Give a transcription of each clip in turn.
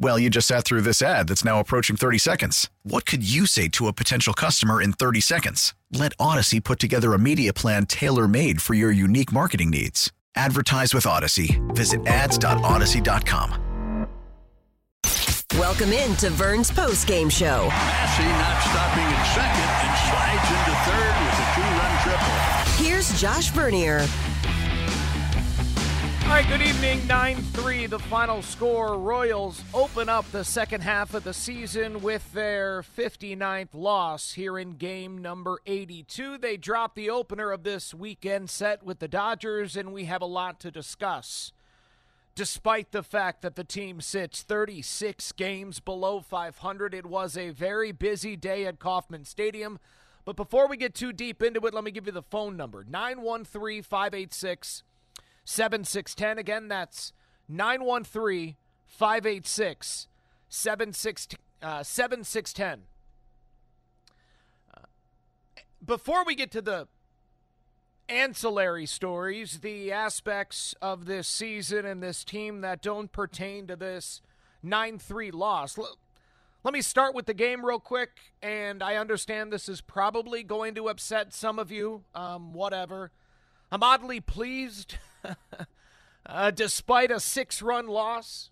Well, you just sat through this ad that's now approaching 30 seconds. What could you say to a potential customer in 30 seconds? Let Audacy put together a media plan tailor made for your unique marketing needs. Advertise with Audacy. Visit ads.audacy.com. Welcome in to Vern's post game show. Massey not stopping at second and slides into third with a two run triple. Here's Josh Vernier. All right, good evening. 9 3, the final score. Royals open up the second half of the season with their 59th loss here in game number 82. They dropped the opener of this weekend set with the Dodgers, and we have a lot to discuss. Despite the fact that the team sits 36 games below 500, it was a very busy day at Kauffman Stadium. But before we get too deep into it, let me give you the phone number 913 586 7610. Again, that's 913 586 7610. Uh, before we get to the ancillary stories, the aspects of this season and this team that don't pertain to this 9 3 loss. Let me start with the game real quick, and I understand this is probably going to upset some of you. Um, whatever. I'm oddly pleased uh, despite a six run loss.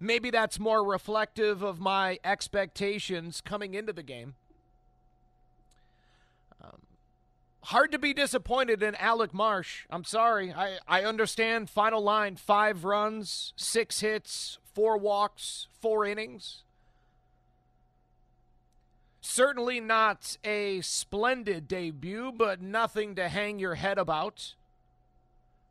Maybe that's more reflective of my expectations coming into the game. Um, hard to be disappointed in Alec Marsh. I'm sorry. I, I understand final line five runs, six hits, four walks, four innings. Certainly not a splendid debut, but nothing to hang your head about.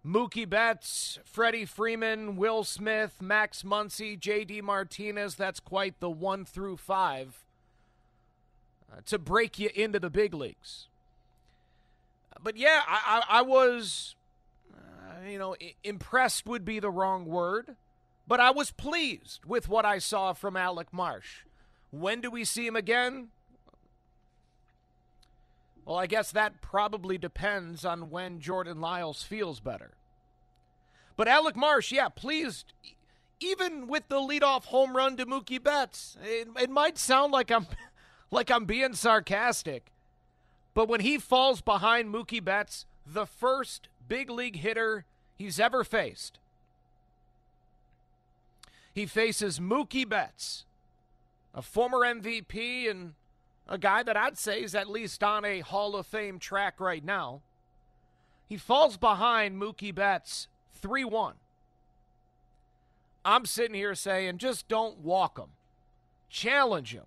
Mookie Betts, Freddie Freeman, Will Smith, Max Muncy, J.D. Martinez. That's quite the one through five uh, to break you into the big leagues. But yeah, I, I, I was, uh, you know, impressed would be the wrong word, but I was pleased with what I saw from Alec Marsh. When do we see him again? Well, I guess that probably depends on when Jordan Lyles feels better. But Alec Marsh, yeah, pleased. Even with the leadoff home run to Mookie Betts, it, it might sound like I'm like I'm being sarcastic, but when he falls behind Mookie Betts, the first big league hitter he's ever faced, he faces Mookie Betts, a former MVP and a guy that I'd say is at least on a Hall of Fame track right now. He falls behind Mookie Betts 3 1. I'm sitting here saying just don't walk him, challenge him,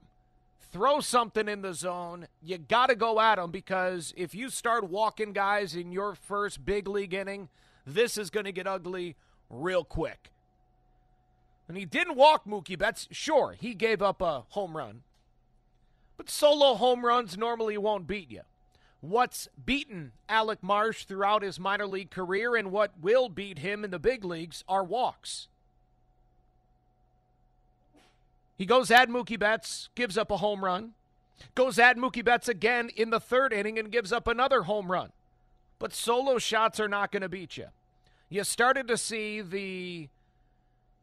throw something in the zone. You got to go at him because if you start walking guys in your first big league inning, this is going to get ugly real quick. And he didn't walk Mookie Betts. Sure, he gave up a home run. But solo home runs normally won't beat you. What's beaten Alec Marsh throughout his minor league career and what will beat him in the big leagues are walks. He goes at Mookie Betts, gives up a home run. Goes at Mookie Betts again in the third inning and gives up another home run. But solo shots are not going to beat you. You started to see the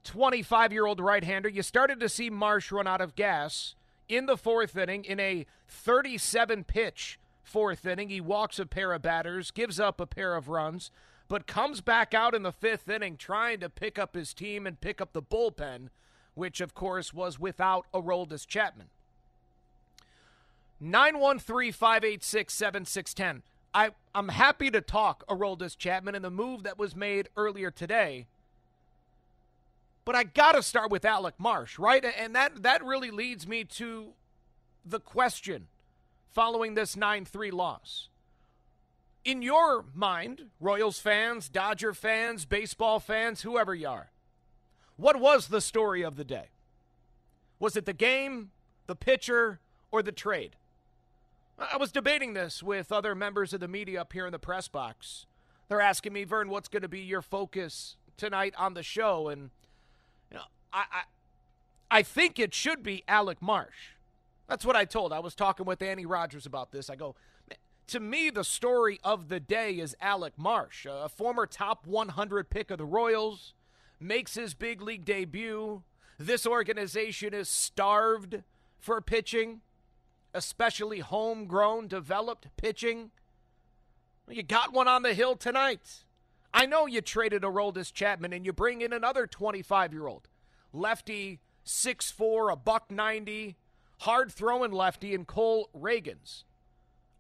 25 year old right hander, you started to see Marsh run out of gas in the fourth inning in a 37 pitch fourth inning. He walks a pair of batters, gives up a pair of runs, but comes back out in the fifth inning trying to pick up his team and pick up the bullpen, which, of course, was without Aroldis Chapman. 913 586 7610. I'm happy to talk Aroldis Chapman and the move that was made earlier today. But I got to start with Alec Marsh, right? And that that really leads me to the question following this 9-3 loss. In your mind, Royals fans, Dodger fans, baseball fans, whoever you are, what was the story of the day? Was it the game, the pitcher, or the trade? I was debating this with other members of the media up here in the press box. They're asking me, Vern, what's going to be your focus tonight on the show? And I, I, I think it should be Alec Marsh. That's what I told. I was talking with Annie Rogers about this. I go, to me, the story of the day is Alec Marsh, a former top 100 pick of the Royals, makes his big league debut. This organization is starved for pitching, especially homegrown, developed pitching. You got one on the hill tonight. I know you traded a Aroldis Chapman and you bring in another 25 year old. Lefty, 6'4, a buck 90, hard throwing lefty, and Cole Ragans.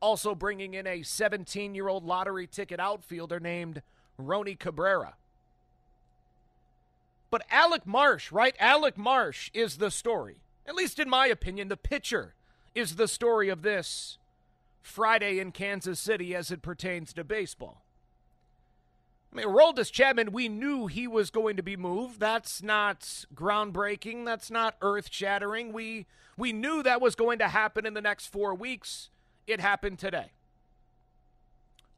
Also bringing in a 17 year old lottery ticket outfielder named Roni Cabrera. But Alec Marsh, right? Alec Marsh is the story. At least in my opinion, the pitcher is the story of this Friday in Kansas City as it pertains to baseball. I mean, Aroldis Chapman, we knew he was going to be moved. That's not groundbreaking. That's not earth shattering. We we knew that was going to happen in the next four weeks. It happened today.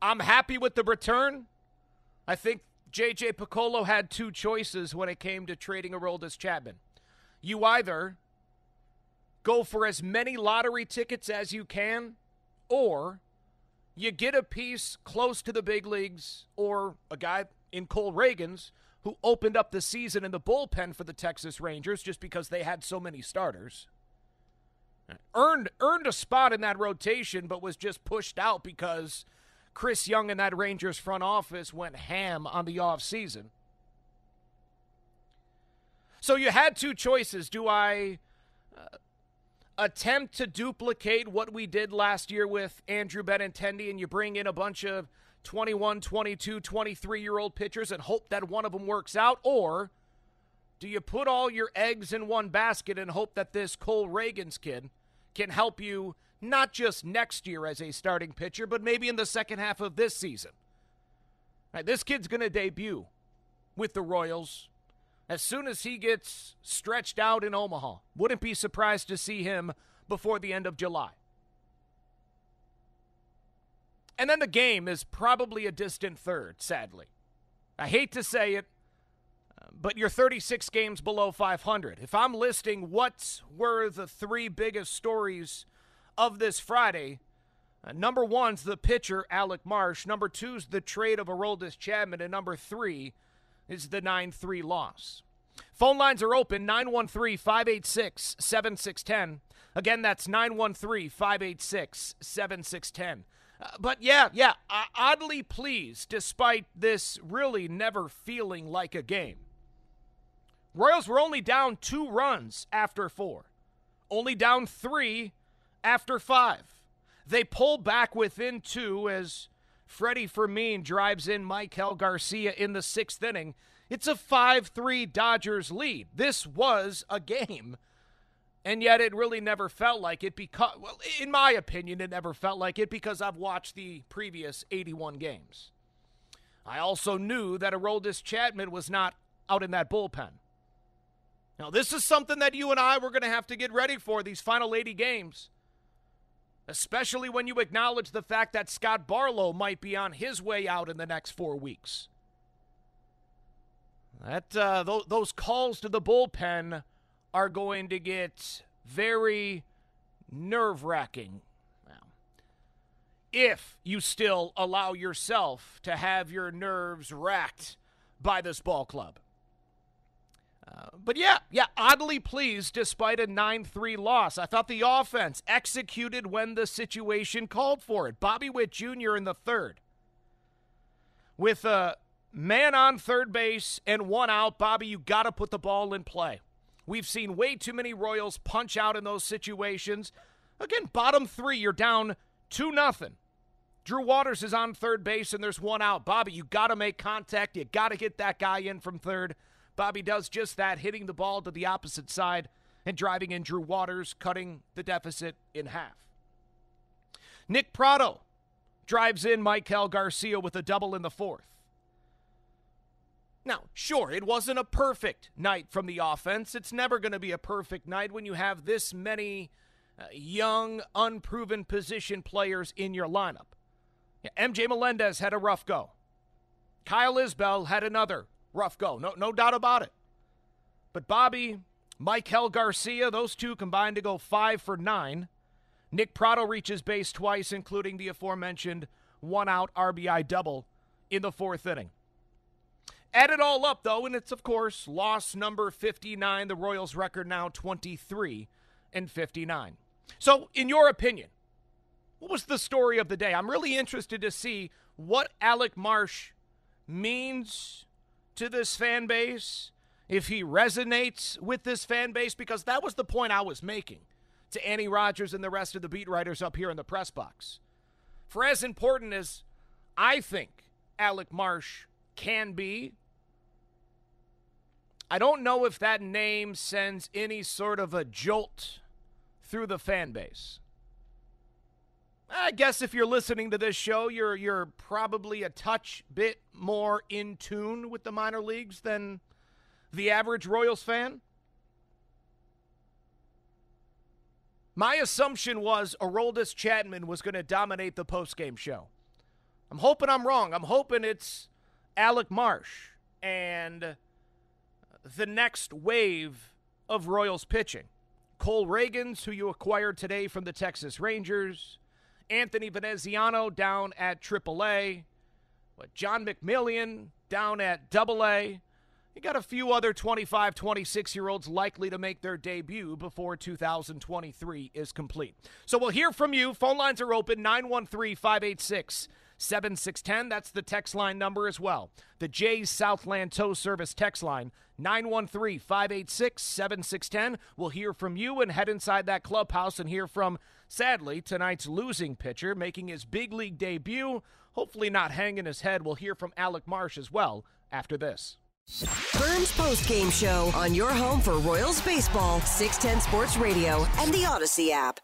I'm happy with the return. I think JJ Picollo had two choices when it came to trading a Aroldis Chapman. You either go for as many lottery tickets as you can, or you get a piece close to the big leagues or a guy in Cole Ragans who opened up the season in the bullpen for the Texas Rangers just because they had so many starters. Earned earned a spot in that rotation but was just pushed out because Chris Young and that Rangers front office went ham on the offseason. So you had two choices. Do I uh, attempt to duplicate what we did last year with Andrew Benintendi and you bring in a bunch of 21, 22, 23 year old pitchers and hope that one of them works out? Or do you put all your eggs in one basket and hope that this Cole Ragans kid can help you not just next year as a starting pitcher, but maybe in the second half of this season? Right, this kid's going to debut with the Royals as soon as he gets stretched out in Omaha. Wouldn't be surprised to see him before the end of July. And then the game is probably a distant third, sadly. I hate to say it, but you're 36 games below 500. If I'm listing what were the three biggest stories of this Friday, uh, number one's the pitcher, Alec Marsh. Number two's the trade of Aroldis Chapman. And number three is the 9 3 loss. Phone lines are open 913 586 7610. Again, that's 913 586 7610. Uh, but yeah, yeah, uh, oddly pleased despite this really never feeling like a game. Royals were only down two runs after four, only down three after five. They pull back within two as Freddie Fermin drives in Maikel Garcia in the sixth inning. It's a 5 3 Dodgers lead. This was a game. And yet it really never felt like it because, well, in my opinion, it never felt like it because I've watched the previous 81 games. I also knew that Aroldis Chapman was not out in that bullpen. Now, this is something that you and I were going to have to get ready for these final 80 games especially when you acknowledge the fact that Scott Barlow might be on his way out in the next four weeks. That uh, th- those calls to the bullpen are going to get very nerve wracking. if you still allow yourself to have your nerves racked by this ball club. Uh, but yeah, yeah, oddly pleased despite a 9 3 loss. I thought the offense executed when the situation called for it. Bobby Witt Jr. in the third. With a man on third base and one out, Bobby, you got to put the ball in play. We've seen way too many Royals punch out in those situations. Again, bottom three, you're down 2 nothing. Drew Waters is on third base and there's one out. Bobby, you got to make contact. You got to get that guy in from third. Bobby does just that, hitting the ball to the opposite side and driving in Drew Waters, cutting the deficit in half. Nick Pratto drives in Maikel Garcia with a double in the fourth. Now, sure, it wasn't a perfect night from the offense. It's never going to be a perfect night when you have this many uh, young, unproven position players in your lineup. Yeah, MJ Melendez had a rough go. Kyle Isbel had another rough go. No, no doubt about it. But Bobby, Maikel Garcia, those two combined to go five for nine. Nick Pratto reaches base twice, including the aforementioned one out RBI double in the fourth inning. Add it all up, though, and it's, of course, loss number 59. The Royals' record now 23 and 59. So, in your opinion, what was the story of the day? I'm really interested to see what Alec Marsh means to this fan base, if he resonates with this fan base, because that was the point I was making to Annie Rogers and the rest of the beat writers up here in the press box. For as important as I think Alec Marsh can be I don't know if that name sends any sort of a jolt through the fan base. I guess if you're listening to this show, you're you're probably a touch bit more in tune with the minor leagues than the average Royals fan. My assumption was Aroldis Chapman was going to dominate the postgame show. I'm hoping I'm wrong. I'm hoping it's Alec Marsh and the next wave of Royals pitching. Cole Ragans, who you acquired today from the Texas Rangers, Anthony Veneziano down at AAA, what, John McMillon down at AA. You got a few other 25, 26 year olds likely to make their debut before 2023 is complete. So we'll hear from you. Phone lines are open 913 586 7610. That's the text line number as well. The Jay's Southland Tow Service text line 913 586 7610. We'll hear from you and head inside that clubhouse and hear from, sadly, tonight's losing pitcher making his big league debut. Hopefully, not hanging his head. We'll hear from Alec Marsh as well after this. Vern's Post Game Show on your home for Royals baseball, 610 Sports Radio, and the Audacy app.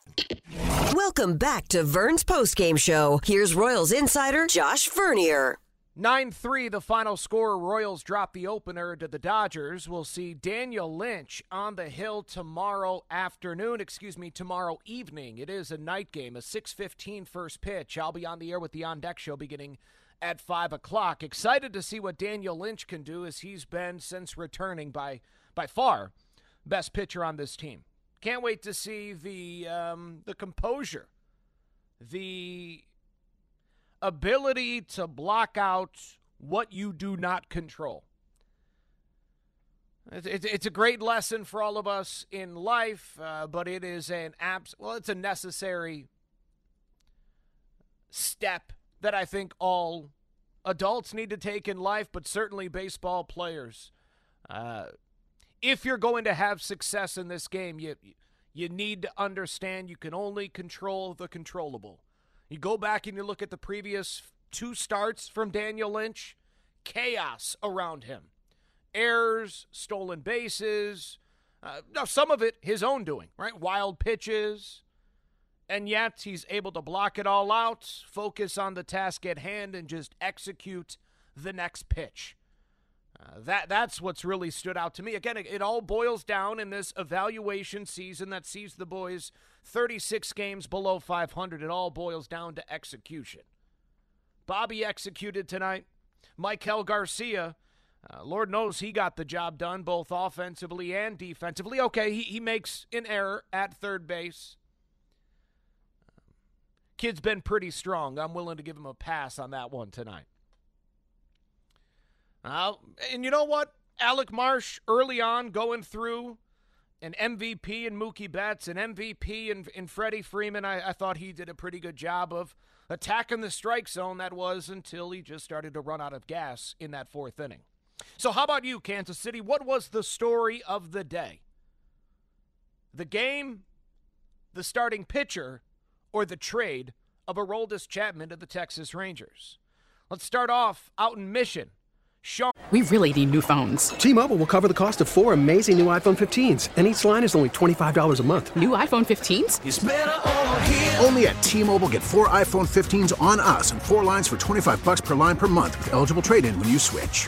Welcome back to Vern's Post Game Show. Here's Royals insider Josh Vernier. 9 3, the final score. Royals drop the opener to the Dodgers. We'll see Daniel Lynch on the hill tomorrow afternoon, excuse me, tomorrow evening. It is a night game, a 6.15 first pitch. I'll be on the air with the On Deck Show beginning at 5 o'clock. Excited to see what Daniel Lynch can do as he's been, since returning, by, by far best pitcher on this team. Can't wait to see the, um, the composure, the ability to block out what you do not control. It's, a great lesson for all of us in life, uh, but it is an abs- well, it's a necessary step that I think all adults need to take in life, but certainly baseball players. Uh, if you're going to have success in this game, you you need to understand you can only control the controllable. You go back and you look at the previous two starts from Daniel Lynch, chaos around him. Errors, stolen bases, uh, now some of it his own doing, right? Wild pitches, and yet he's able to block it all out, focus on the task at hand, and just execute the next pitch. Uh, that that's what's really stood out to me. Again, it, it, all boils down in this evaluation season that sees the boys 36 games below 500. It all boils down to execution. Bobby executed tonight. Maikel Garcia, uh, Lord knows he got the job done both offensively and defensively. Okay, he, he makes an error at third base. Kid's been pretty strong. I'm willing to give him a pass on that one tonight. Uh, and you know what? Alec Marsh early on going through an MVP in Mookie Betts, an MVP in, in Freddie Freeman. I, I thought he did a pretty good job of attacking the strike zone. That was until he just started to run out of gas in that fourth inning. So, how about you, Kansas City? What was the story of the day? The game, the starting pitcher, or the trade of Aroldis Chapman to the Texas Rangers. Let's start off out in Mission. Sean. We really need new phones. T-Mobile will cover the cost of four amazing new iPhone 15s, and each line is only $25 a month. New iPhone 15s? Only at T-Mobile get four iPhone 15s on us and four lines for 25 bucks per line per month with eligible trade-in when you switch.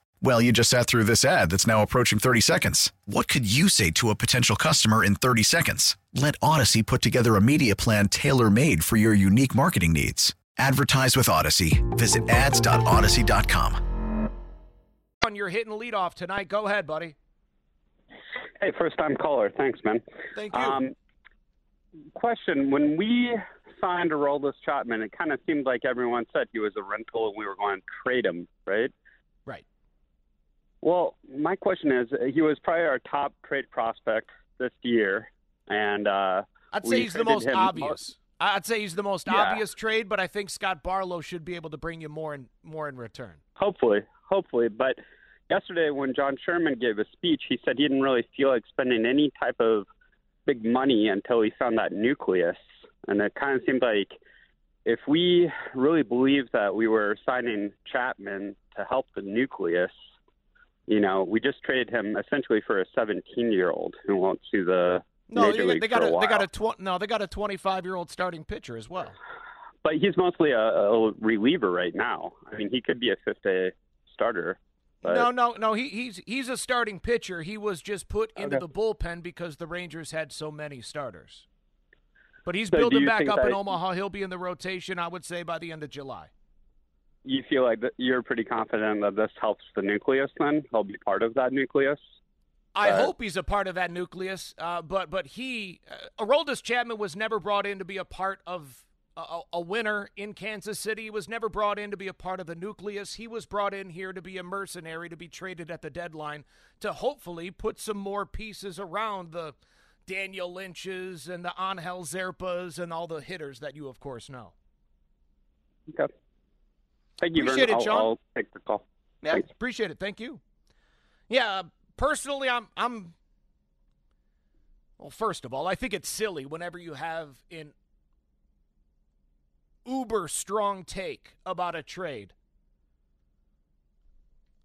Well, you just sat through this ad that's now approaching 30 seconds. What could you say to a potential customer in 30 seconds? Let Audacy put together a media plan tailor made for your unique marketing needs. Advertise with Audacy. Visit ads.audacy.com. On your hit hitting leadoff tonight. Go ahead, buddy. Hey, first time caller. Thanks, man. Thank you. Um, question When we signed Aroldis Chapman, it kind of seemed like everyone said he was a rental and we were going to trade him, right? Right. Well, my question is he was probably our top trade prospect this year. And uh, I'd say he's the most obvious. I'd say he's the most Yeah. obvious trade, but I think Scott Barlow should be able to bring you more and more in return. Hopefully, hopefully. But yesterday, when John Sherman gave a speech, he said he didn't really feel like spending any type of big money until he found that nucleus. And it kind of seemed like if we really believed that we were signing Chapman to help the nucleus, you know, we just traded him essentially for a 17 year old who won't see the No, major they, they got a a they got a tw- no, they got a 25 year old starting pitcher as well. But he's mostly a, a reliever right now. I mean, he could be a fifth day starter. But no, no, no. He, he's he's a starting pitcher. He was just put into Okay. the bullpen because the Rangers had so many starters. But he's So building back up in Omaha. He'll be in the rotation, I would say, by the end of July. You feel like you're pretty confident that this helps the nucleus. Then he'll be part of that nucleus. I Right. hope he's a part of that nucleus. Uh, but but he, uh, Aroldis Chapman was never brought in to be a part of a, a- a winner in Kansas City. He was never brought in to be a part of the nucleus. He was brought in here to be a mercenary, to be traded at the deadline, to hopefully put some more pieces around the Daniel Lynch's and the Angel Zerpas and all the hitters that you, of course, know. Okay. Thank you, Appreciate Vern. it, I'll, Sean. I'll take the call. Yeah, Thanks. appreciate it. Thank you. Yeah, uh, personally, I'm I'm. Well, first of all, I think it's silly whenever you have an uber strong take about a trade.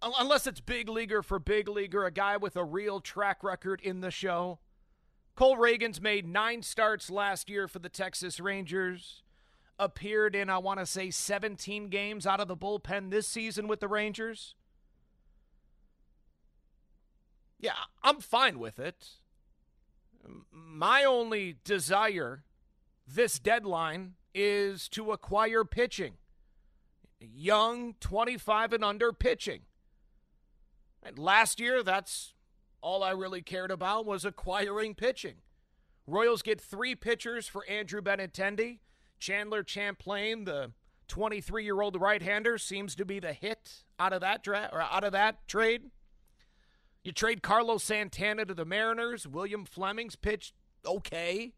Unless it's big leaguer for big leaguer, a guy with a real track record in the show. Cole Ragans made nine starts last year for the Texas Rangers. Appeared in, I want to say, 17 games out of the bullpen this season with the Rangers. Yeah, I'm fine with it. My only desire this deadline is to acquire pitching. Young, 25 and under pitching. And last year, that's all I really cared about was acquiring pitching. Royals get three pitchers for Andrew Benintendi. Chandler Champlain, the 23-year-old right-hander, seems to be the hit out of that dra- or out of that trade. You trade Carlos Santana to the Mariners. William Fleming's pitched okay.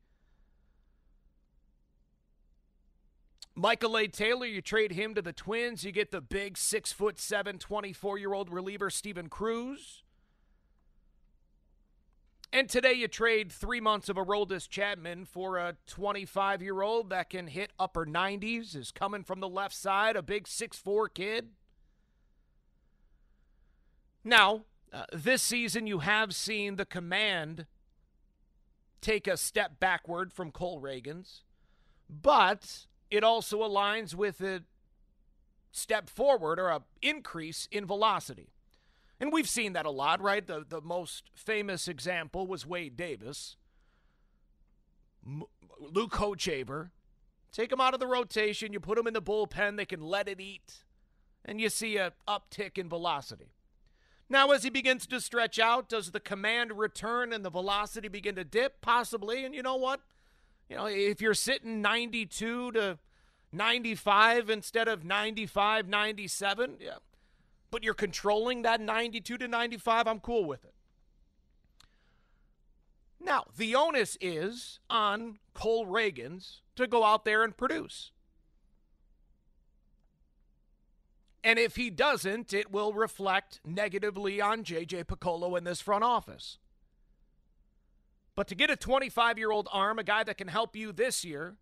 Michael A. Taylor, you trade him to the Twins. You get the big six foot seven, 24 year old reliever Steven Cruz. And today you trade three months of Aroldis Chapman for a 25 year old that can hit upper 90s, is coming from the left side, a big six four kid. Now, uh, this season you have seen the command take a step backward from Cole Ragans, but it also aligns with a step forward or a increase in velocity. And we've seen that a lot, right? The the most famous example was Wade Davis. M- Luke Hochevar. Take him out of the rotation, you put him in the bullpen, they can let it eat, and you see a uptick in velocity. Now, as he begins to stretch out, does the command return and the velocity begin to dip? Possibly. And you know what? You know, if you're sitting 92 to 95 instead of 95, 97, yeah, but you're controlling that 92 to 95, I'm cool with it. Now, the onus is on Cole Ragans to go out there and produce. And if he doesn't, it will reflect negatively on JJ Picollo in this front office. But to get a 25 year old arm, a guy that can help you this year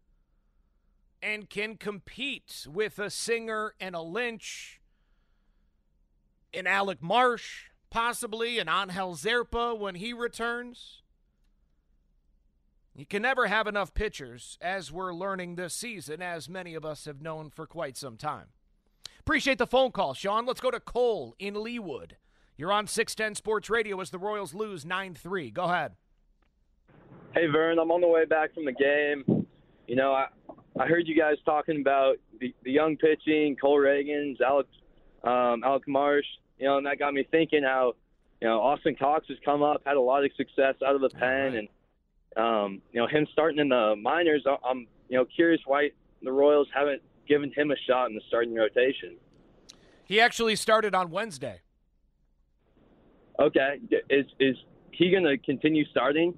and can compete with a Singer and a Lynch, an Alec Marsh, possibly an Angel Zerpa when he returns. You can never have enough pitchers, as we're learning this season, as many of us have known for quite some time. Appreciate the phone call, Sean. Let's go to Cole in Leawood. You're on 610 Sports Radio as the Royals lose 9 3. Go ahead. Hey, Vern. I'm on the way back from the game. You know, I, I heard you guys talking about the, the young pitching, Cole Ragans, Alec, um, Alec Marsh, you know, and that got me thinking how, you know, Austin Cox has come up, had a lot of success out of the pen, and, um, you know, him starting in the minors, I'm, you know, curious why the Royals haven't given him a shot in the starting rotation. He actually started on Wednesday. Okay, is is he going to continue starting?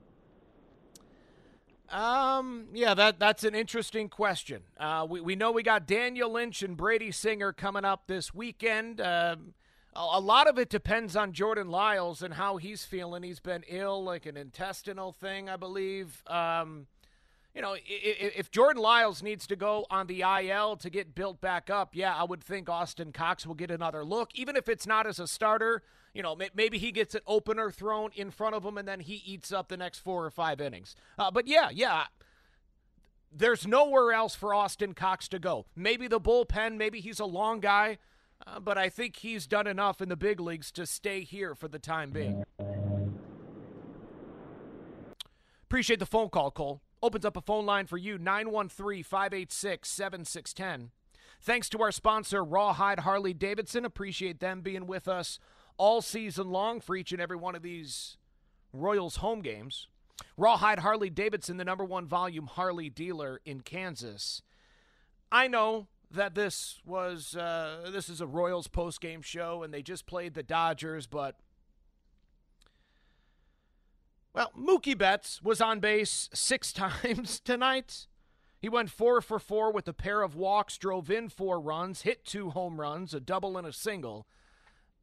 Um, yeah, that that's an interesting question. Uh, we we know we got Daniel Lynch and Brady Singer coming up this weekend. Um, a, a lot of it depends on Jordan Lyles and how he's feeling. He's been ill, like an intestinal thing, I believe. Um, you know, if Jordan Lyles needs to go on the IL to get built back up, yeah, I would think Austin Cox will get another look, even if it's not as a starter. You know, maybe he gets an opener thrown in front of him and then he eats up the next four or five innings. Uh, but yeah, yeah, there's nowhere else for Austin Cox to go. Maybe the bullpen, maybe he's a long guy, uh, but I think he's done enough in the big leagues to stay here for the time being. Appreciate the phone call, Cole opens up a phone line for you 913 586 7610. Thanks to our sponsor, Rawhide Harley Davidson. Appreciate them being with us all season long for each and every one of these Royals home games. Rawhide Harley Davidson, the number one volume Harley dealer in Kansas. I know that this was uh, this is a Royals post game show and they just played the Dodgers, but well, Mookie Betts was on base six times tonight. He went four for four with a pair of walks, drove in four runs, hit two home runs, a double and a single.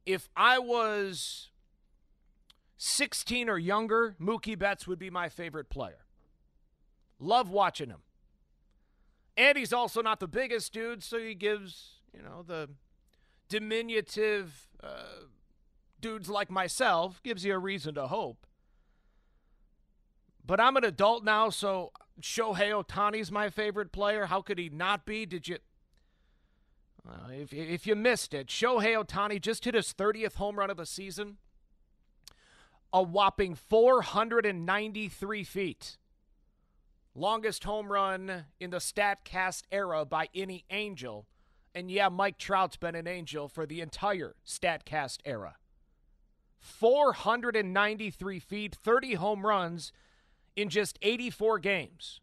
If I was 16 or younger, Mookie Betts would be my favorite player. Love watching him. And he's also not the biggest dude, so he gives, you know, the diminutive uh, dudes like myself, gives you a reason to hope. But I'm an adult now, so Shohei Ohtani's my favorite player. How could he not be? Did you? Uh, if, if you missed it, Shohei Ohtani just hit his 30th home run of the season. A whopping 493 feet. Longest home run in the StatCast era by any Angel. And yeah, Mike Trout's been an Angel for the entire StatCast era. 493 feet, 30 home runs in just 84 games.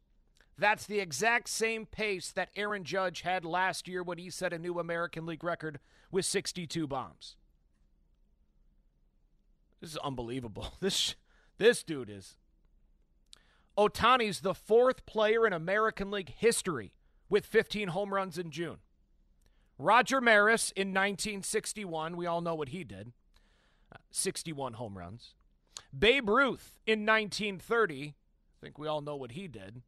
That's the exact same pace that Aaron Judge had last year when he set a new American League record with 62 bombs. This is unbelievable. This this dude is Ohtani's the fourth player in American League history with 15 home runs in June. Roger Maris in 1961, we all know what he did. Uh, 61 home runs. Babe Ruth in 1930 I think we all know what he did.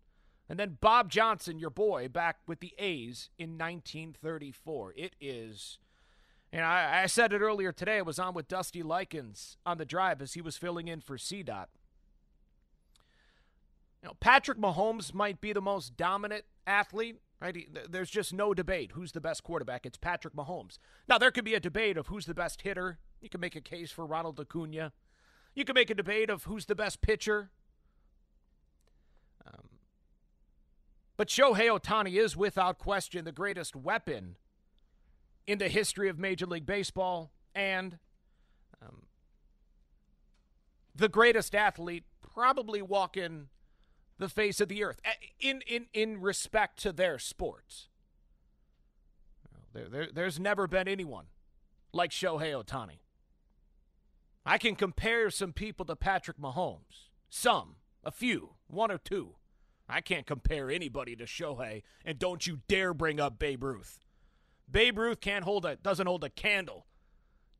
And then Bob Johnson, your boy, back with the A's in 1934. It is, and I, I said it earlier today. I was on with Dusty Likens on the drive as he was filling in for CDOT. You know, Patrick Mahomes might be the most dominant athlete, right? There's just no debate who's the best quarterback. It's Patrick Mahomes. Now, there could be a debate of who's the best hitter. You can make a case for Ronald Acuna. You can make a debate of who's the best pitcher. But Shohei Ohtani is without question the greatest weapon in the history of Major League Baseball and um, the greatest athlete probably walking the face of the earth in, in, in respect to their sports. There, there, there's never been anyone like Shohei Ohtani. I can compare some people to Patrick Mahomes. Some, a few, one or two. I can't compare anybody to Shohei, and don't you dare bring up Babe Ruth. Babe Ruth can't hold a doesn't hold a candle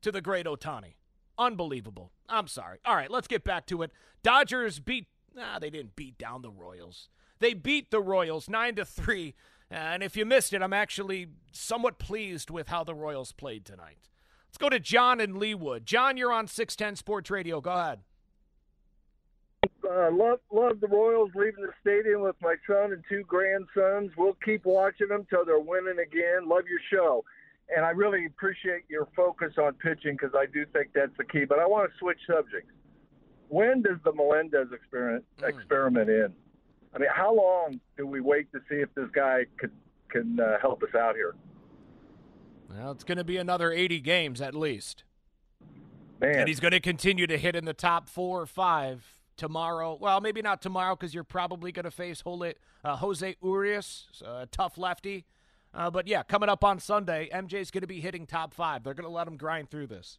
to the great Ohtani. Unbelievable. I'm sorry. All right, let's get back to it. Dodgers beat nah, they didn't beat down the Royals. They beat the Royals 9 to 3. And if you missed it, I'm actually somewhat pleased with how the Royals played tonight. Let's go to John in Leawood. John, you're on 610 Sports Radio. Go ahead. Uh, love love the Royals leaving the stadium with my son and two grandsons. We'll keep watching them till they're winning again. Love your show, and I really appreciate your focus on pitching because I do think that's the key. But I want to switch subjects. When does the Melendez experiment mm. experiment end? I mean, how long do we wait to see if this guy could can uh, help us out here? Well, it's going to be another 80 games at least. Man. And he's going to continue to hit in the top four or five tomorrow. Well, maybe not tomorrow because you're probably going to face Jose, uh, Jose Urias, a tough lefty. Uh, but yeah, coming up on Sunday, MJ's going to be hitting top five. They're going to let him grind through this.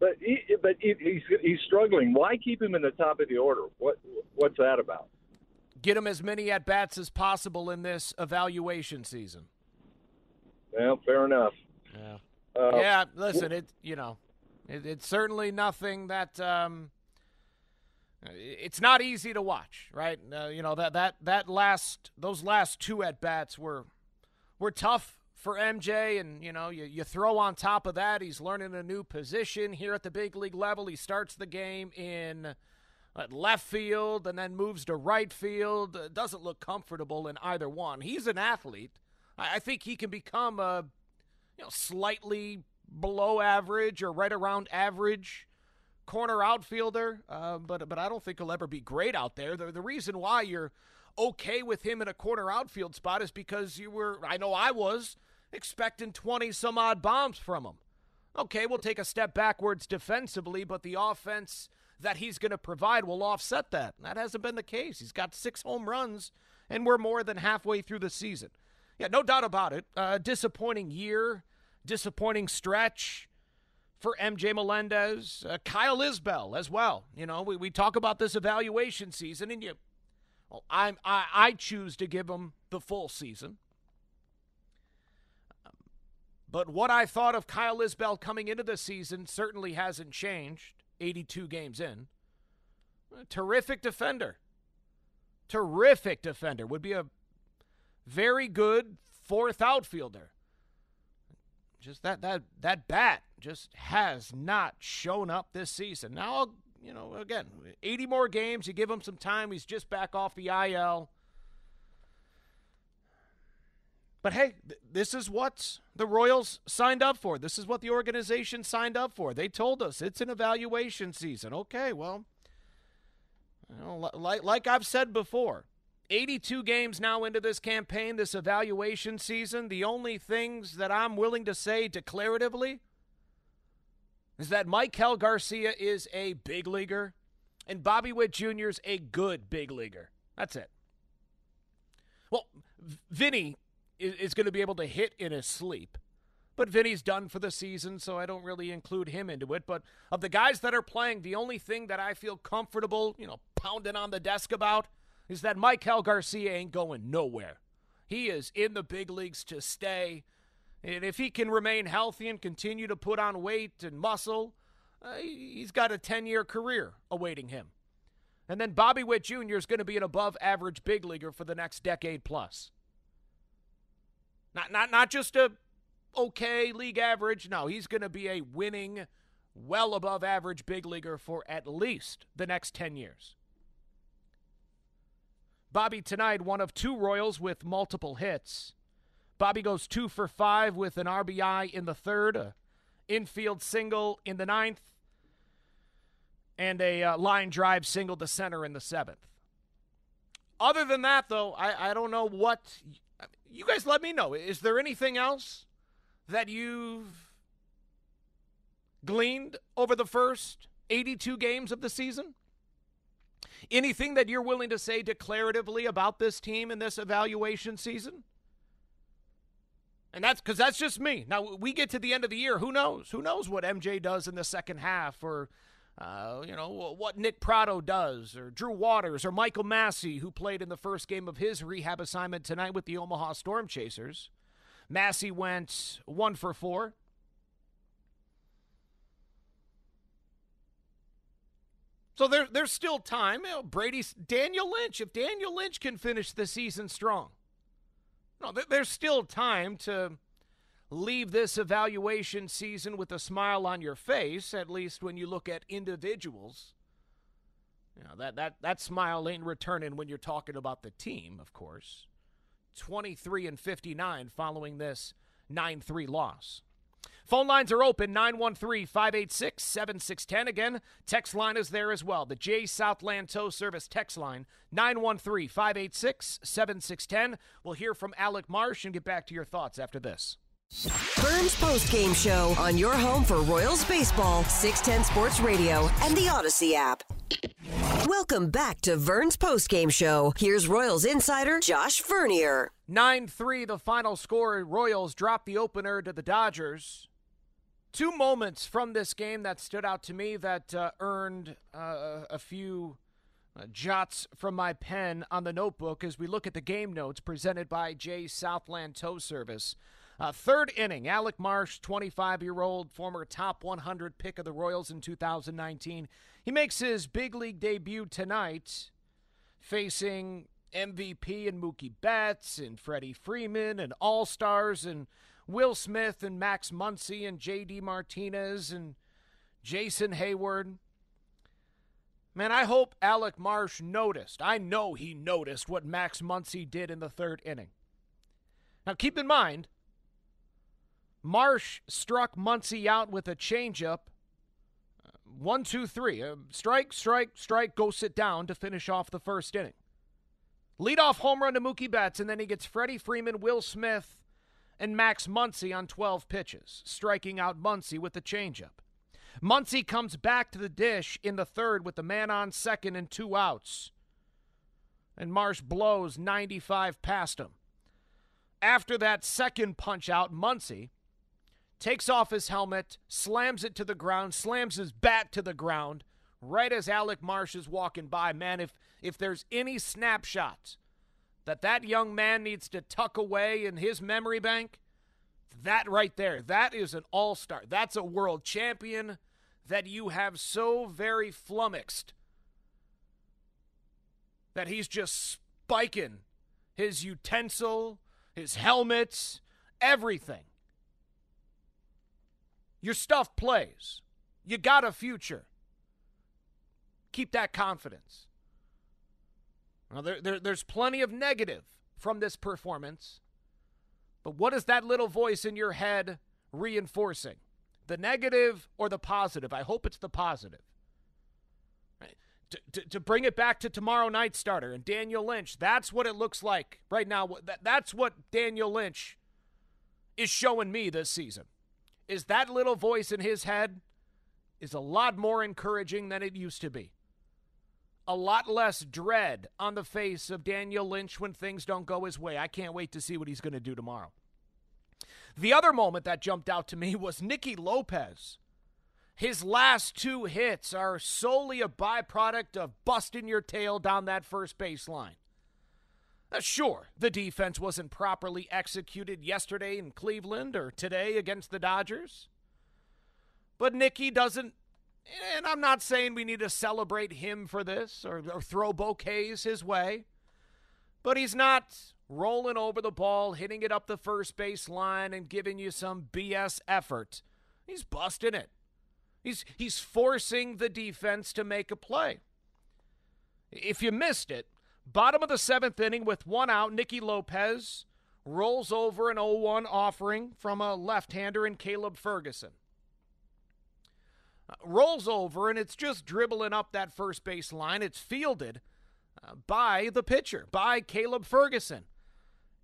But he, but he, he's he's struggling. Why keep him in the top of the order? What what's that about? Get him as many at bats as possible in this evaluation season. Well, fair enough. Yeah. Uh, yeah. Listen, it you know, it, it's certainly nothing that um, it's not easy to watch, right? Uh, you know that that that last those last two at bats were were tough for MJ, and you know you you throw on top of that he's learning a new position here at the big league level. He starts the game in left field and then moves to right field. Uh, doesn't look comfortable in either one. He's an athlete. I, I think he can become a you know slightly below average or right around average corner outfielder, uh, but but I don't think he'll ever be great out there. The, the reason why you're okay with him in a corner outfield spot is because you were, I know I was, expecting 20 some odd bombs from him. Okay, we'll take a step backwards defensively, but the offense that he's going to provide will offset that. That hasn't been the case. He's got six home runs, and we're more than halfway through the season. Yeah, no doubt about it. Uh, disappointing year, disappointing stretch for MJ Melendez, uh, Kyle Isbel as well. You know, we, we talk about this evaluation season, and you, well, I, I, I choose to give him the full season. But what I thought of Kyle Isbel coming into the season certainly hasn't changed 82 games in. A terrific defender. Terrific defender. Would be a very good fourth outfielder. Just that that that bat just has not shown up this season. Now, you know, again, 80 more games. You give him some time. He's just back off the IL. But hey, th- this is what the Royals signed up for. This is what the organization signed up for. They told us it's an evaluation season. Okay, well, you know, like, like I've said before, 82 games now into this campaign, this evaluation season. The only things that I'm willing to say declaratively is that Maikel Garcia is a big leaguer and Bobby Witt Jr. is a good big leaguer. That's it. Well, Vinny is, is going to be able to hit in his sleep. But Vinny's done for the season, so I don't really include him into it. But of the guys that are playing, the only thing that I feel comfortable, you know, pounding on the desk about – is that Maikel Garcia ain't going nowhere. He is in the big leagues to stay. And if he can remain healthy and continue to put on weight and muscle, uh, he's got a 10 year career awaiting him. And then Bobby Witt Jr. is going to be an above average big leaguer for the next decade plus. Not, not, not just a okay league average. No, he's going to be a winning, well above average big leaguer for at least the next 10 years. Bobby tonight, one of two Royals with multiple hits. Bobby goes two for five with an RBI in the third, infield single in the ninth, and a uh, line drive single to center in the seventh. Other than that, though, I, I don't know what. You guys let me know. Is there anything else that you've gleaned over the first 82 games of the season? Anything that you're willing to say declaratively about this team in this evaluation season? And that's because that's just me. Now we get to the end of the year. Who knows? Who knows what MJ does in the second half, or uh, you know what Nick Pratto does, or Drew Waters, or Michael Massey, who played in the first game of his rehab assignment tonight with the Omaha Storm Chasers. Massey went one for four. So there, there's still time. You know, Brady's Daniel Lynch. If Daniel Lynch can finish the season strong, no, there's still time to leave this evaluation season with a smile on your face. At least when you look at individuals. You know, that that that smile ain't returning when you're talking about the team, of course. 23 and 59 following this 9-3 loss. Phone lines are open 913 586 7610. Again, text line is there as well. The J Southland Tow Service text line 913 586 7610. We'll hear from Alec Marsh and get back to your thoughts after this. Vern's Post Game Show on your home for Royals Baseball, 610 Sports Radio, and the Audacy app. Welcome back to Vern's Post Game Show. Here's Royals insider Josh Vernier. 9 3, the final score. Royals drop the opener to the Dodgers. Two moments from this game that stood out to me that uh, earned uh, a few uh, jots from my pen on the notebook as we look at the game notes presented by Jay Southland Tow Service. Uh, third inning, Alec Marsh, 25 year old, former top 100 pick of the Royals in 2019. He makes his big league debut tonight, facing MVP and Mookie Betts and Freddie Freeman and All Stars and Will Smith and Max Muncy and J.D. Martinez and Jason Heyward. Man, I hope Alec Marsh noticed. I know he noticed what Max Muncy did in the third inning. Now, keep in mind, Marsh struck Muncy out with a changeup. Uh, one, two, three. Uh, strike, strike, strike, go sit down to finish off the first inning. Leadoff home run to Mookie Betts, and then he gets Freddie Freeman, Will Smith, and Max Muncy on 12 pitches, striking out Muncy with the changeup. Muncy comes back to the dish in the third with the man on second and two outs. And Marsh blows 95 past him. After that second punch out, Muncy takes off his helmet, slams it to the ground, slams his bat to the ground, right as Alec Marsh is walking by. Man, if if there's any snapshot that that young man needs to tuck away in his memory bank, that right there, that is an all star. That's a world champion that you have so very flummoxed that he's just spiking his utensil, his helmets, everything. Your stuff plays. You got a future. Keep that confidence. Now, there, there, there's plenty of negative from this performance, but what is that little voice in your head reinforcing? The negative or the positive? I hope it's the positive. Right. To, to, to, bring it back to tomorrow night starter and Daniel Lynch, that's what it looks like right now. That, that's what Daniel Lynch is showing me this season. Is that little voice in his head is a lot more encouraging than it used to be a lot less dread on the face of Daniel Lynch when things don't go his way. I can't wait to see what he's going to do tomorrow. The other moment that jumped out to me was Nicky Lopez. His last two hits are solely a byproduct of busting your tail down that first baseline. Uh, sure, the defense wasn't properly executed yesterday in Cleveland or today against the Dodgers. But Nicky doesn't and I'm not saying we need to celebrate him for this or, or throw bouquets his way, but he's not rolling over the ball, hitting it up the first base line, and giving you some BS effort. He's busting it. He's he's forcing the defense to make a play. If you missed it, bottom of the seventh inning with one out, Nicky Lopez rolls over an 0-1 offering from a left-hander in Caleb Ferguson rolls over and it's just dribbling up that first base line. It's fielded uh, by the pitcher, by Caleb Ferguson.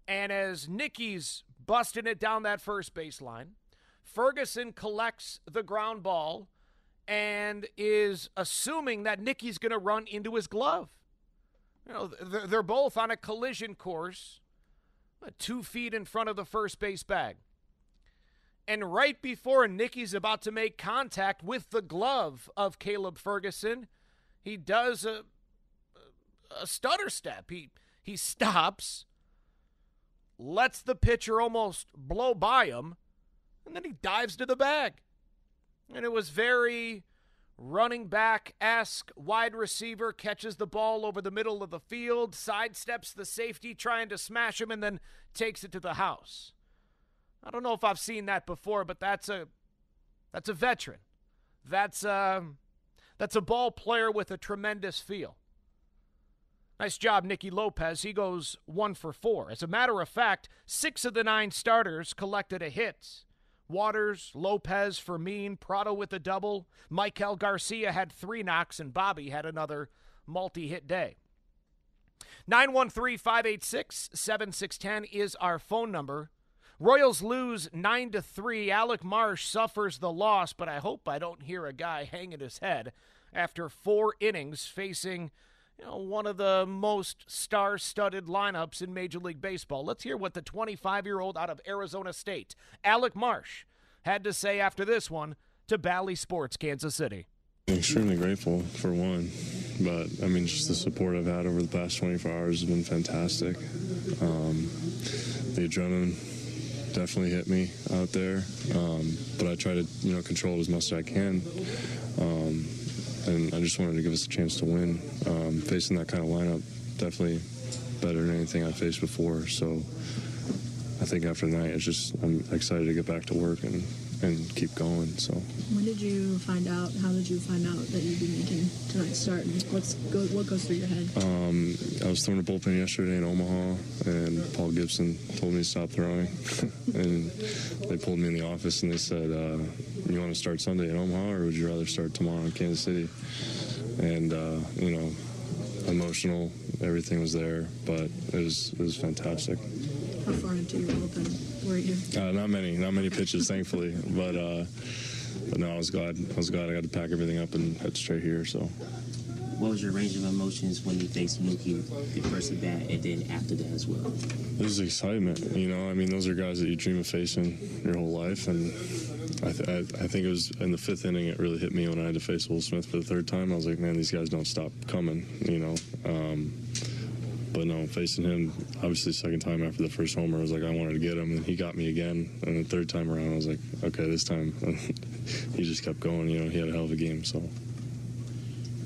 And as Nicky's busting it down that first base line, Ferguson collects the ground ball and is assuming that Nicky's going to run into his glove. You know, they're both on a collision course two feet in front of the first base bag. And right before Nicky's about to make contact with the glove of Caleb Ferguson, he does a, a stutter step. He, he stops, lets the pitcher almost blow by him, and then he dives to the bag. And it was very running back esque. Wide receiver catches the ball over the middle of the field, sidesteps the safety trying to smash him, and then takes it to the house. I don't know if I've seen that before, but that's a that's a veteran. That's a, um, that's a ball player with a tremendous feel. Nice job, Nicky Lopez. He goes one for four. As a matter of fact, six of the nine starters collected a hit. Waters, Lopez, Fermin, Prado with a double. Maikel Garcia had three knocks, and Bobby had another multi hit day. 913 586 7610 is our phone number. Royals lose 9 to 3. Alec Marsh suffers the loss, but I hope I don't hear a guy hanging his head after four innings facing you know, one of the most star studded lineups in Major League Baseball. Let's hear what the 25 year old out of Arizona State, Alec Marsh, had to say after this one to Bally Sports Kansas City. Extremely grateful for one, but I mean, just the support I've had over the past 24 hours has been fantastic. Um, the adrenaline definitely hit me out there, um, but I try to you know control it as much as I can. Um, and I just wanted to give us a chance to win. Um, facing that kind of lineup, definitely better than anything I faced before. So I think after tonight, it's just I'm excited to get back to work and and keep going. So. When did you find out? How did you find out that you'd be making tonight's start? What's go, what goes through your head? Um, I was throwing a bullpen yesterday in Omaha, and Paul Gibson told me to stop throwing, and they pulled me in the office and they said, uh, "You want to start Sunday in Omaha, or would you rather start tomorrow in Kansas City?" And uh, you know, emotional, everything was there, but it was it was fantastic. How far into your bullpen were you? Uh, not many, not many pitches, thankfully. But uh, but no, I was glad. I was glad I got to pack everything up and head straight here. So. What was your range of emotions when you faced Mookie the first at bat, and then after that as well? This is excitement. You know, I mean, those are guys that you dream of facing your whole life, and I, th- I, I, think it was in the fifth inning it really hit me when I had to face Will Smith for the third time. I was like, man, these guys don't stop coming. You know. Um, but no, facing him, obviously, second time after the first homer, I was like, I wanted to get him, and he got me again. And the third time around, I was like, okay, this time, he just kept going. You know, he had a hell of a game. So.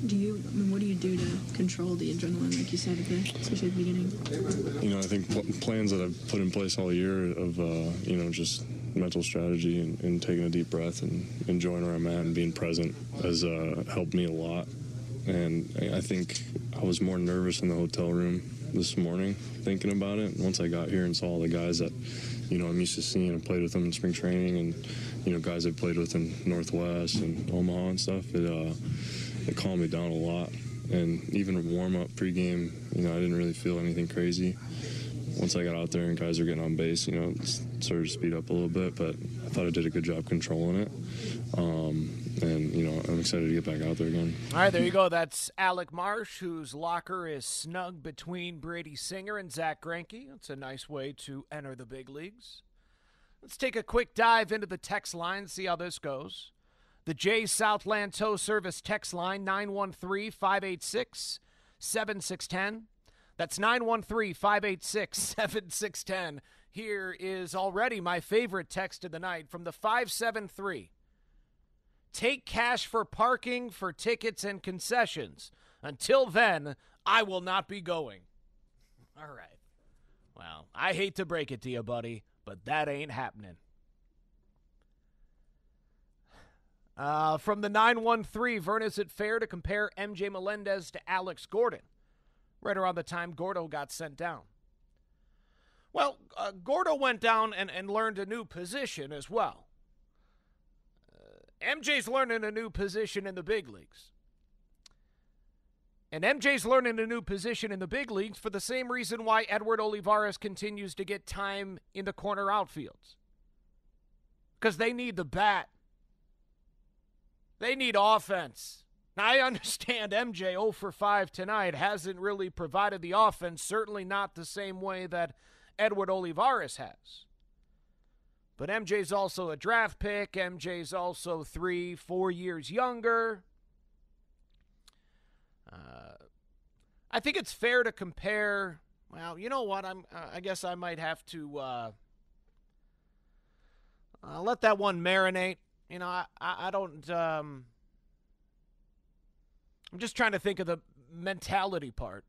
Do you? I mean, what do you do to control the adrenaline, like you said, at the, especially at the beginning? You know, I think plans that I've put in place all year of, uh, you know, just mental strategy and, and, taking a deep breath and enjoying where I'm at and being present has uh, helped me a lot. And I think I was more nervous in the hotel room this morning thinking about it. Once I got here and saw all the guys that, you know, I'm used to seeing and played with them in spring training and, you know, guys I've played with in Northwest and Omaha and stuff, it, uh, it calmed me down a lot. And even warm up pregame, you know, I didn't really feel anything crazy. Once I got out there and guys were getting on base, you know, it started to speed up a little bit, but I thought I did a good job controlling it. Um, and you know I'm excited to get back out there again. All right, there you go. That's Alec Marsh, whose locker is snug between Brady Singer and Zack Greinke. It's a nice way to enter the big leagues. Let's take a quick dive into the text line, see how this goes. The Jay Southland Tow Service text line 913 586 7610. That's 913 586 7610. Here is already my favorite text of the night from the 573. Take cash for parking, for tickets, and concessions. Until then, I will not be going. All right. Well, I hate to break it to you, buddy, but that ain't happening. Uh, from the 913, Vern, is it fair to compare MJ Melendez to Alex Gordon? Right around the time Gordo got sent down. Well, uh, Gordo went down and, and learned a new position as well. MJ's learning a new position in the big leagues. And MJ's learning a new position in the big leagues for the same reason why Edward Olivares continues to get time in the corner outfields. Because they need the bat. They need offense. Now, I understand MJ 0 for 5 tonight hasn't really provided the offense, certainly not the same way that Edward Olivares has. But MJ's also a draft pick. MJ's also three, four years younger. Uh, I think it's fair to compare. Well, you know what? I'm. Uh, I guess I might have to uh, uh, let that one marinate. You know, I. I, I don't. Um, I'm just trying to think of the mentality part.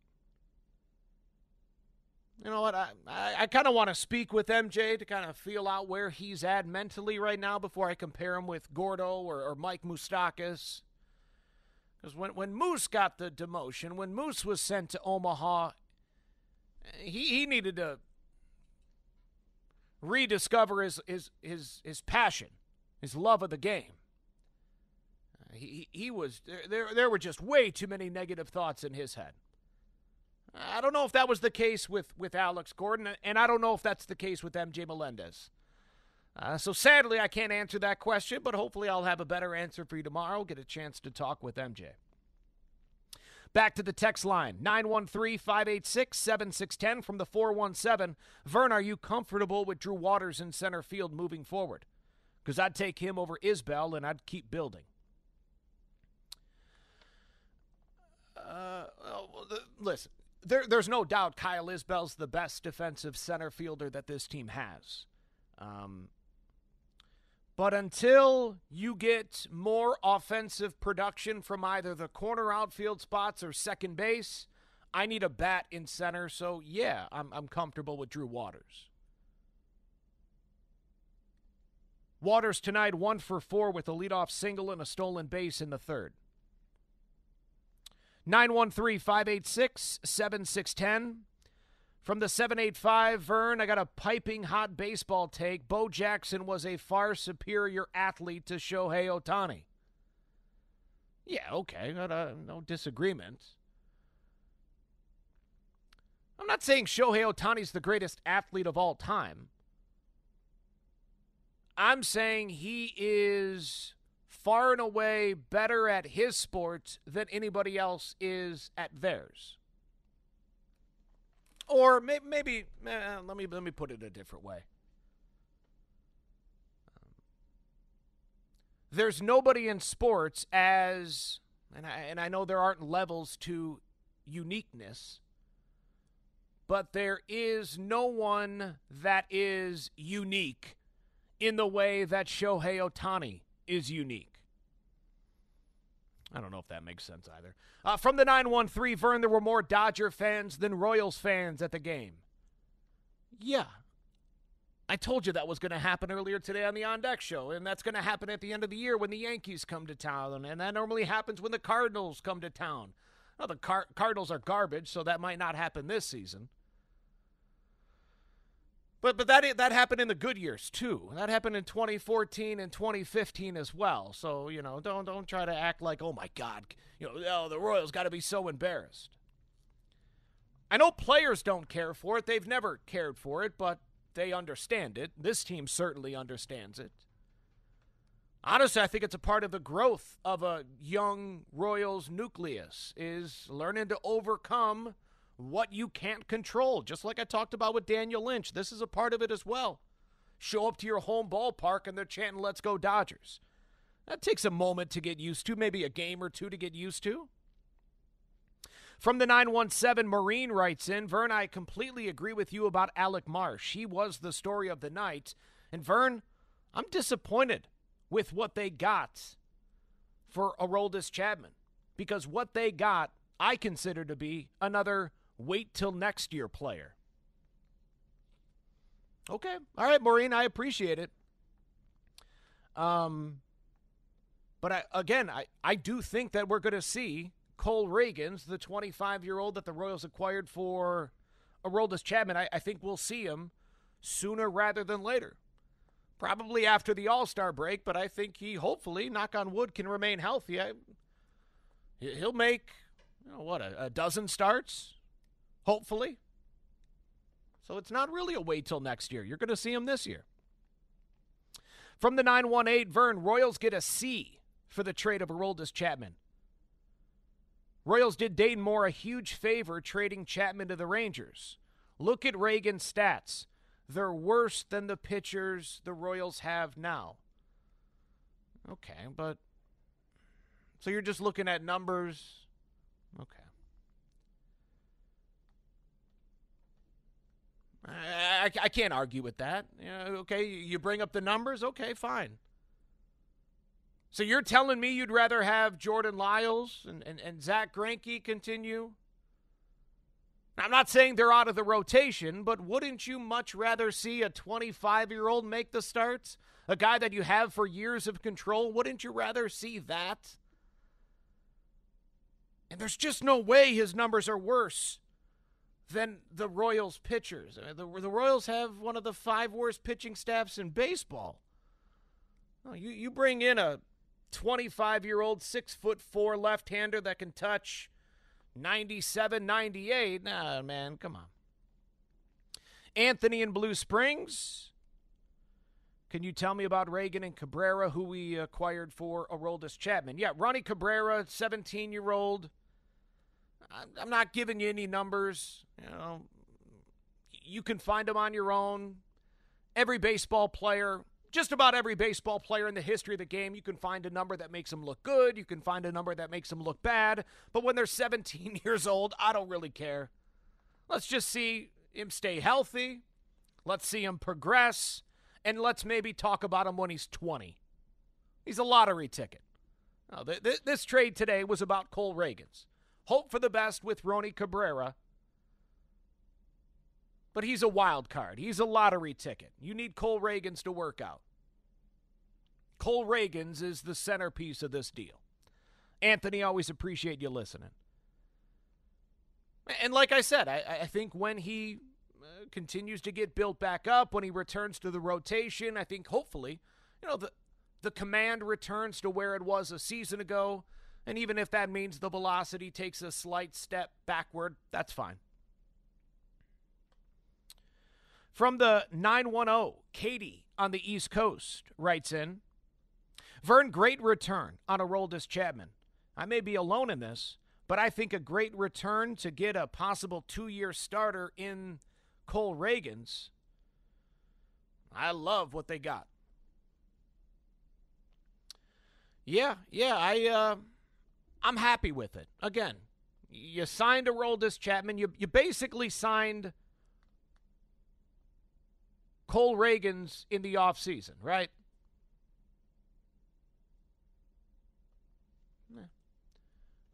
You know what? I, I, I kind of want to speak with MJ to kind of feel out where he's at mentally right now before I compare him with Gordo or, or Mike Moustakas. Because when, when Moose got the demotion, when Moose was sent to Omaha, he, he needed to rediscover his, his, his, his passion, his love of the game. He, he was there. There were just way too many negative thoughts in his head. I don't know if that was the case with with Alex Gordon, and I don't know if that's the case with MJ Melendez. Uh, so sadly, I can't answer that question, but hopefully, I'll have a better answer for you tomorrow. Get a chance to talk with MJ. Back to the text line 913 586 7610 from the 417. Vern, are you comfortable with Drew Waters in center field moving forward? Because I'd take him over Isbel and I'd keep building. Uh, well, listen, there, there's no doubt Kyle Isbel's the best defensive center fielder that this team has. Um, but until you get more offensive production from either the corner outfield spots or second base, I need a bat in center. So, yeah, I'm, I'm comfortable with Drew Waters. Waters tonight, one for four with a leadoff single and a stolen base in the third. 913 586 7610. From the 785, Vern, I got a piping hot baseball take. Bo Jackson was a far superior athlete to Shohei Ohtani. Yeah, okay, uh, no disagreement. I'm not saying Shohei Ohtani's the greatest athlete of all time. I'm saying he is far and away better at his sport than anybody else is at theirs. Or may, maybe eh, let me let me put it a different way. There's nobody in sports as and I, and I know there aren't levels to uniqueness, but there is no one that is unique in the way that Shohei Ohtani is unique. I don't know if that makes sense either. Uh, from the 913, Vern, there were more Dodger fans than Royals fans at the game. Yeah. I told you that was going to happen earlier today on the On Deck show, and that's going to happen at the end of the year when the Yankees come to town, and that normally happens when the Cardinals come to town. Well, the Car- Cardinals are garbage, so that might not happen this season. But but that that happened in the good years too. That happened in 2014 and 2015 as well. So you know, don't don't try to act like oh my God, you know, oh the Royals got to be so embarrassed. I know players don't care for it. They've never cared for it, but they understand it. This team certainly understands it. Honestly, I think it's a part of the growth of a young Royals nucleus is learning to overcome what you can't control. Just like I talked about with Daniel Lynch, this is a part of it as well. Show up to your home ballpark and they're chanting, Let's go, Dodgers. That takes a moment to get used to, maybe a game or two to get used to. From the 917, Marine writes in Vern, I completely agree with you about Alec Marsh. He was the story of the night. And Vern, I'm disappointed with what they got for Aroldis Chapman because what they got, I consider to be another wait till next year player. Okay. All right, Maureen, I appreciate it. Um, but I, again, I, I do think that we're going to see Cole Ragans, the 25 year old that the Royals acquired for Aroldis Chapman. I, I think we'll see him sooner rather than later. Probably after the All Star break, but I think he hopefully, knock on wood, can remain healthy. I, he'll make, you know, what, a, a dozen starts, hopefully. So it's not really a wait till next year. You're going to see him this year. From the 918, Vern, Royals get a C for the trade of Aroldis Chapman. Royals did Dayton Moore a huge favor trading Chapman to the Rangers. Look at Ragans' stats. They're worse than the pitchers the Royals have now. Okay, but so you're just looking at numbers. Okay. I, I, can't argue with that. okay, you bring up the numbers. Okay, fine. So you're telling me you'd rather have Jordan Lyles and, and, and Zack Greinke continue? I'm not saying they're out of the rotation, but wouldn't you much rather see a 25 year old make the starts? A guy that you have for years of control? Wouldn't you rather see that? And there's just no way his numbers are worse than the Royals pitchers. the, the Royals have one of the five worst pitching staffs in baseball. Oh, you, you bring in a 25 year old, six foot four left hander that can touch 97, 98. Nah, man, come on. Anthony in Blue Springs. Can you tell me about Reagan and Cabrera, who we acquired for Aroldis Chapman? Yeah, Roni Cabrera, 17 year old. I'm not giving you any numbers. You know, you can find them on your own. Every baseball player just about every baseball player in the history of the game, you can find a number that makes them look good. You can find a number that makes them look bad. But when they're 17 years old, I don't really care. Let's just see him stay healthy. Let's see him progress. And let's maybe talk about him when he's 20. He's a lottery ticket. Now, th- th- this trade today was about Cole Ragans. Hope for the best with Roni Cabrera. But he's a wild card. He's a lottery ticket. You need Cole Ragans to work out. Cole Ragans is the centerpiece of this deal. Anthony, always appreciate you listening. And like I said, I, I think when he uh, continues to get built back up, when he returns to the rotation, I think hopefully, you know, the the command returns to where it was a season ago. And even if that means the velocity takes a slight step backward, that's fine. From the 910, Katie on the East Coast writes in Vern, great return on a Aroldis Chapman. I may be alone in this, but I think a great return to get a possible two year starter in Cole Ragans. I love what they got. Yeah, yeah, I uh, I'm happy with it. Again, you signed a Aroldis Chapman. You you basically signed Cole Ragans in the offseason, right?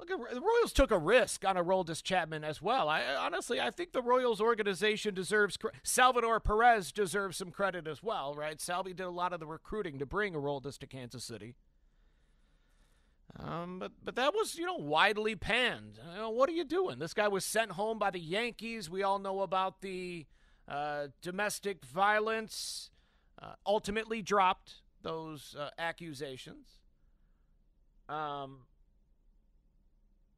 Look, at, the Royals took a risk on a Aroldis Chapman as well. I honestly, I think the Royals organization deserves Salvador Perez deserves some credit as well, right? Salvi did a lot of the recruiting to bring a Aroldis to Kansas City. Um, but but that was you know widely panned. You know, what are you doing? This guy was sent home by the Yankees. We all know about the uh, domestic violence. Uh, ultimately dropped those uh, accusations. Um,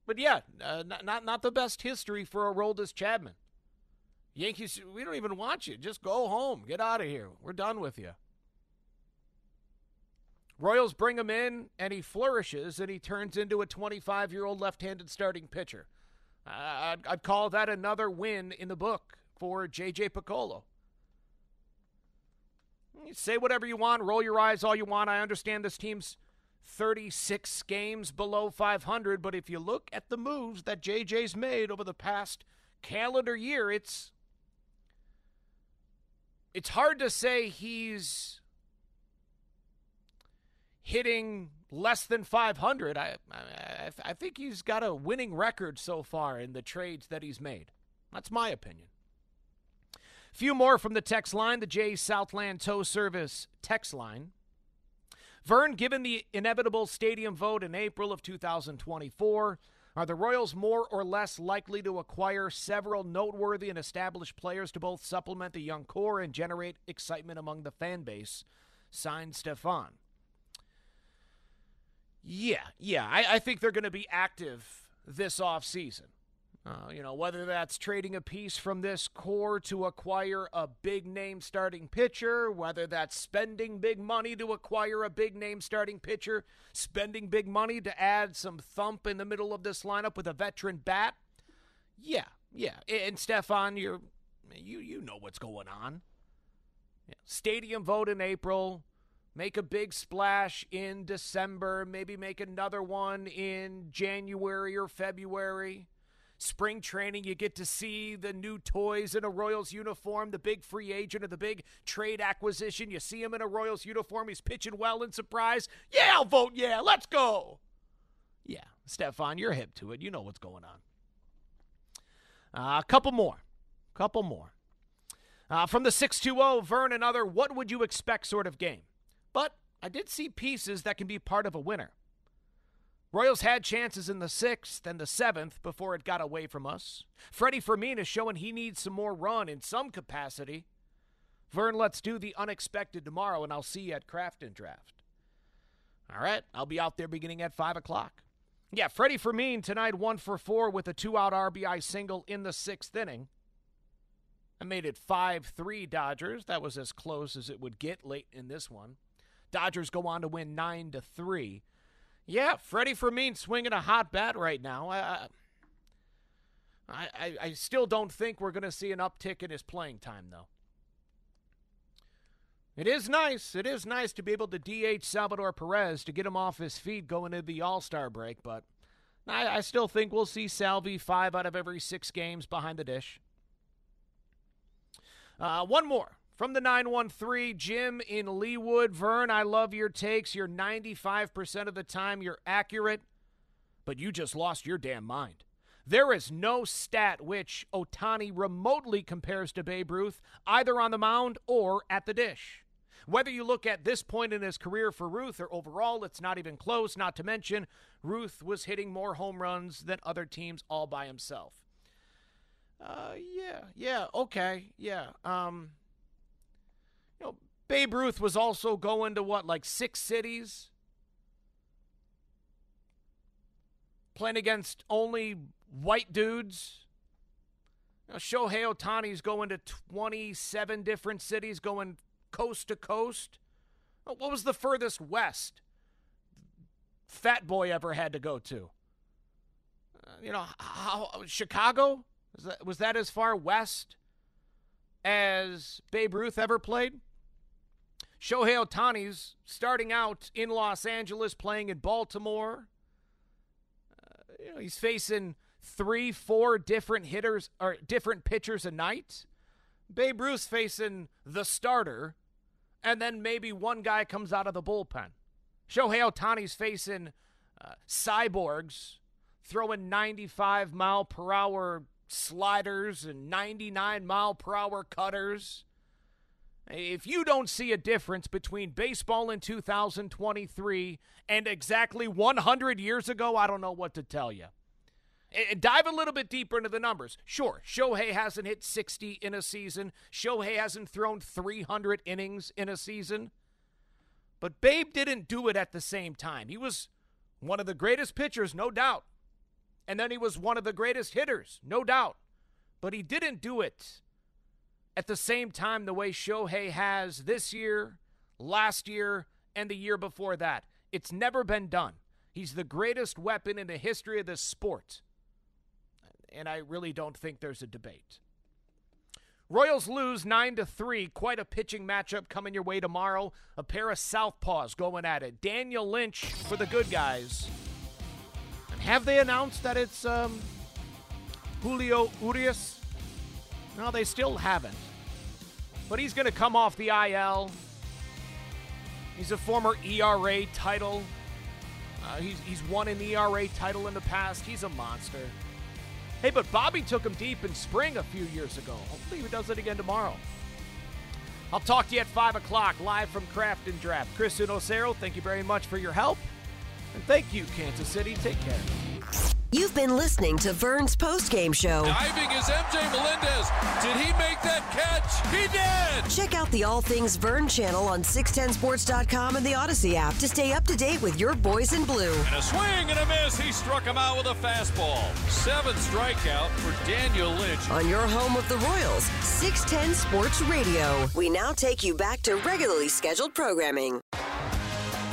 but yeah, uh, not, not not the best history for Aroldis Chapman. Yankees, we don't even want you. Just go home. Get out of here. We're done with you. Royals bring him in, and he flourishes, and he turns into a 25 year old left handed starting pitcher. Uh, I'd, I'd call that another win in the book for J.J. Picollo. say whatever you want, roll your eyes all you want. I understand this team's 36 games below 500. But if you look at the moves that JJ's made over the past calendar year, it's it's hard to say he's hitting less than 500. I, I, I think he's got a winning record so far in the trades that he's made. That's my opinion. Few more from the text line, the Jay Southland Tow Service text line. Vern, given the inevitable stadium vote in April of 2024, are the Royals more or less likely to acquire several noteworthy and established players to both supplement the young core and generate excitement among the fan base? Signed Stefan. Yeah, yeah, I, I think they're going to be active this offseason. Uh, you know, whether that's trading a piece from this core to acquire a big name starting pitcher, whether that's spending big money to acquire a big name starting pitcher, spending big money to add some thump in the middle of this lineup with a veteran bat. Yeah, yeah. And Stefan, you're You you know what's going on. Stadium vote in April. Make a big splash in December. Maybe make another one in January or February. Spring training, you get to see the new toys in a Royals uniform, the big free agent or the big trade acquisition. You see him in a Royals uniform. He's pitching well in surprise. Yeah, I'll vote yeah. Let's go. Yeah, Stefan, you're hip to it. You know what's going on. Uh, a couple more. Couple more. Uh, from the 620, Vern, another what would you expect sort of game. But I did see pieces that can be part of a winner. Royals had chances in the sixth and the seventh before it got away from us. Freddie Fermin is showing he needs some more run in some capacity. Vern, let's do the unexpected tomorrow, and I'll see you at Craft and Draft. All right, I'll be out there beginning at 5 o'clock. Yeah, Freddie Fermin tonight, one for four with a two out RBI single in the sixth inning. I made it 5 3 Dodgers. That was as close as it would get late in this one. Dodgers go on to win 9 to 3. Yeah, Freddie Fermin swinging a hot bat right now. I, I, I still don't think we're going to see an uptick in his playing time, though. It is nice. It is nice to be able to DH Salvador Perez to get him off his feet going into the All Star break, but I, I still think we'll see Salvi five out of every six games behind the dish. Uh, one more from the 913, Jim in Leawood. Vern, I love your takes. You're 95% of the time you're accurate, but you just lost your damn mind. There is no stat which Ohtani remotely compares to Babe Ruth, either on the mound or at the dish. Whether you look at this point in his career for Ruth or overall, it's not even close, not to mention, Ruth was hitting more home runs than other teams all by himself. Uh, yeah, yeah, okay, yeah. Um, Babe Ruth was also going to what, like six cities? Playing against only white dudes. Know, Shohei Ohtani's going to 27 different cities, going coast to coast. What was the furthest west Fat Boy ever had to go to? Uh, you know, how, Chicago? Was that, was that as far west as Babe Ruth ever played? Shohei Ohtani's starting out in Los Angeles, playing in Baltimore. Uh, you know, he's facing three, four different hitters or different pitchers a night. Babe Ruth's facing the starter, and then maybe one guy comes out of the bullpen. Shohei Ohtani's facing uh, cyborgs throwing 95 mile per hour sliders and 99 mile per hour cutters. If you don't see a difference between baseball in 2023 and exactly 100 years ago, I don't know what to tell you. And dive a little bit deeper into the numbers. Sure, Shohei hasn't hit 60 in a season. Shohei hasn't thrown 300 innings in a season. But Babe didn't do it at the same time. He was one of the greatest pitchers, no doubt. And then he was one of the greatest hitters, no doubt. But he didn't do it at the same time the way Shohei has this year, last year, and the year before that. It's never been done. He's the greatest weapon in the history of this sport. And I really don't think there's a debate. Royals lose 9 to 3. Quite a pitching matchup coming your way tomorrow. A pair of southpaws going at it. Daniel Lynch for the good guys. And have they announced that it's um, Julio Urias? No, they still haven't. But he's going to come off the IL. He's a former ERA title. Uh, he's, he's won an ERA title in the past. He's a monster. Hey, but Bobby took him deep in spring a few years ago. Hopefully he does it again tomorrow. I'll talk to you at 5 o'clock live from Craft and Draft. Chris Unocero, thank you very much for your help. And thank you, Kansas City. Take care. You've been listening to Vern's postgame show. Diving is MJ Melendez. Did he make that catch? He did! Check out the All Things Vern channel on 610sports.com and the Audacy app to stay up to date with your boys in blue. And a swing and a miss. He struck him out with a fastball. Seven strikeout for Daniel Lynch. On your home of the Royals, 610 Sports Radio. We now take you back to regularly scheduled programming.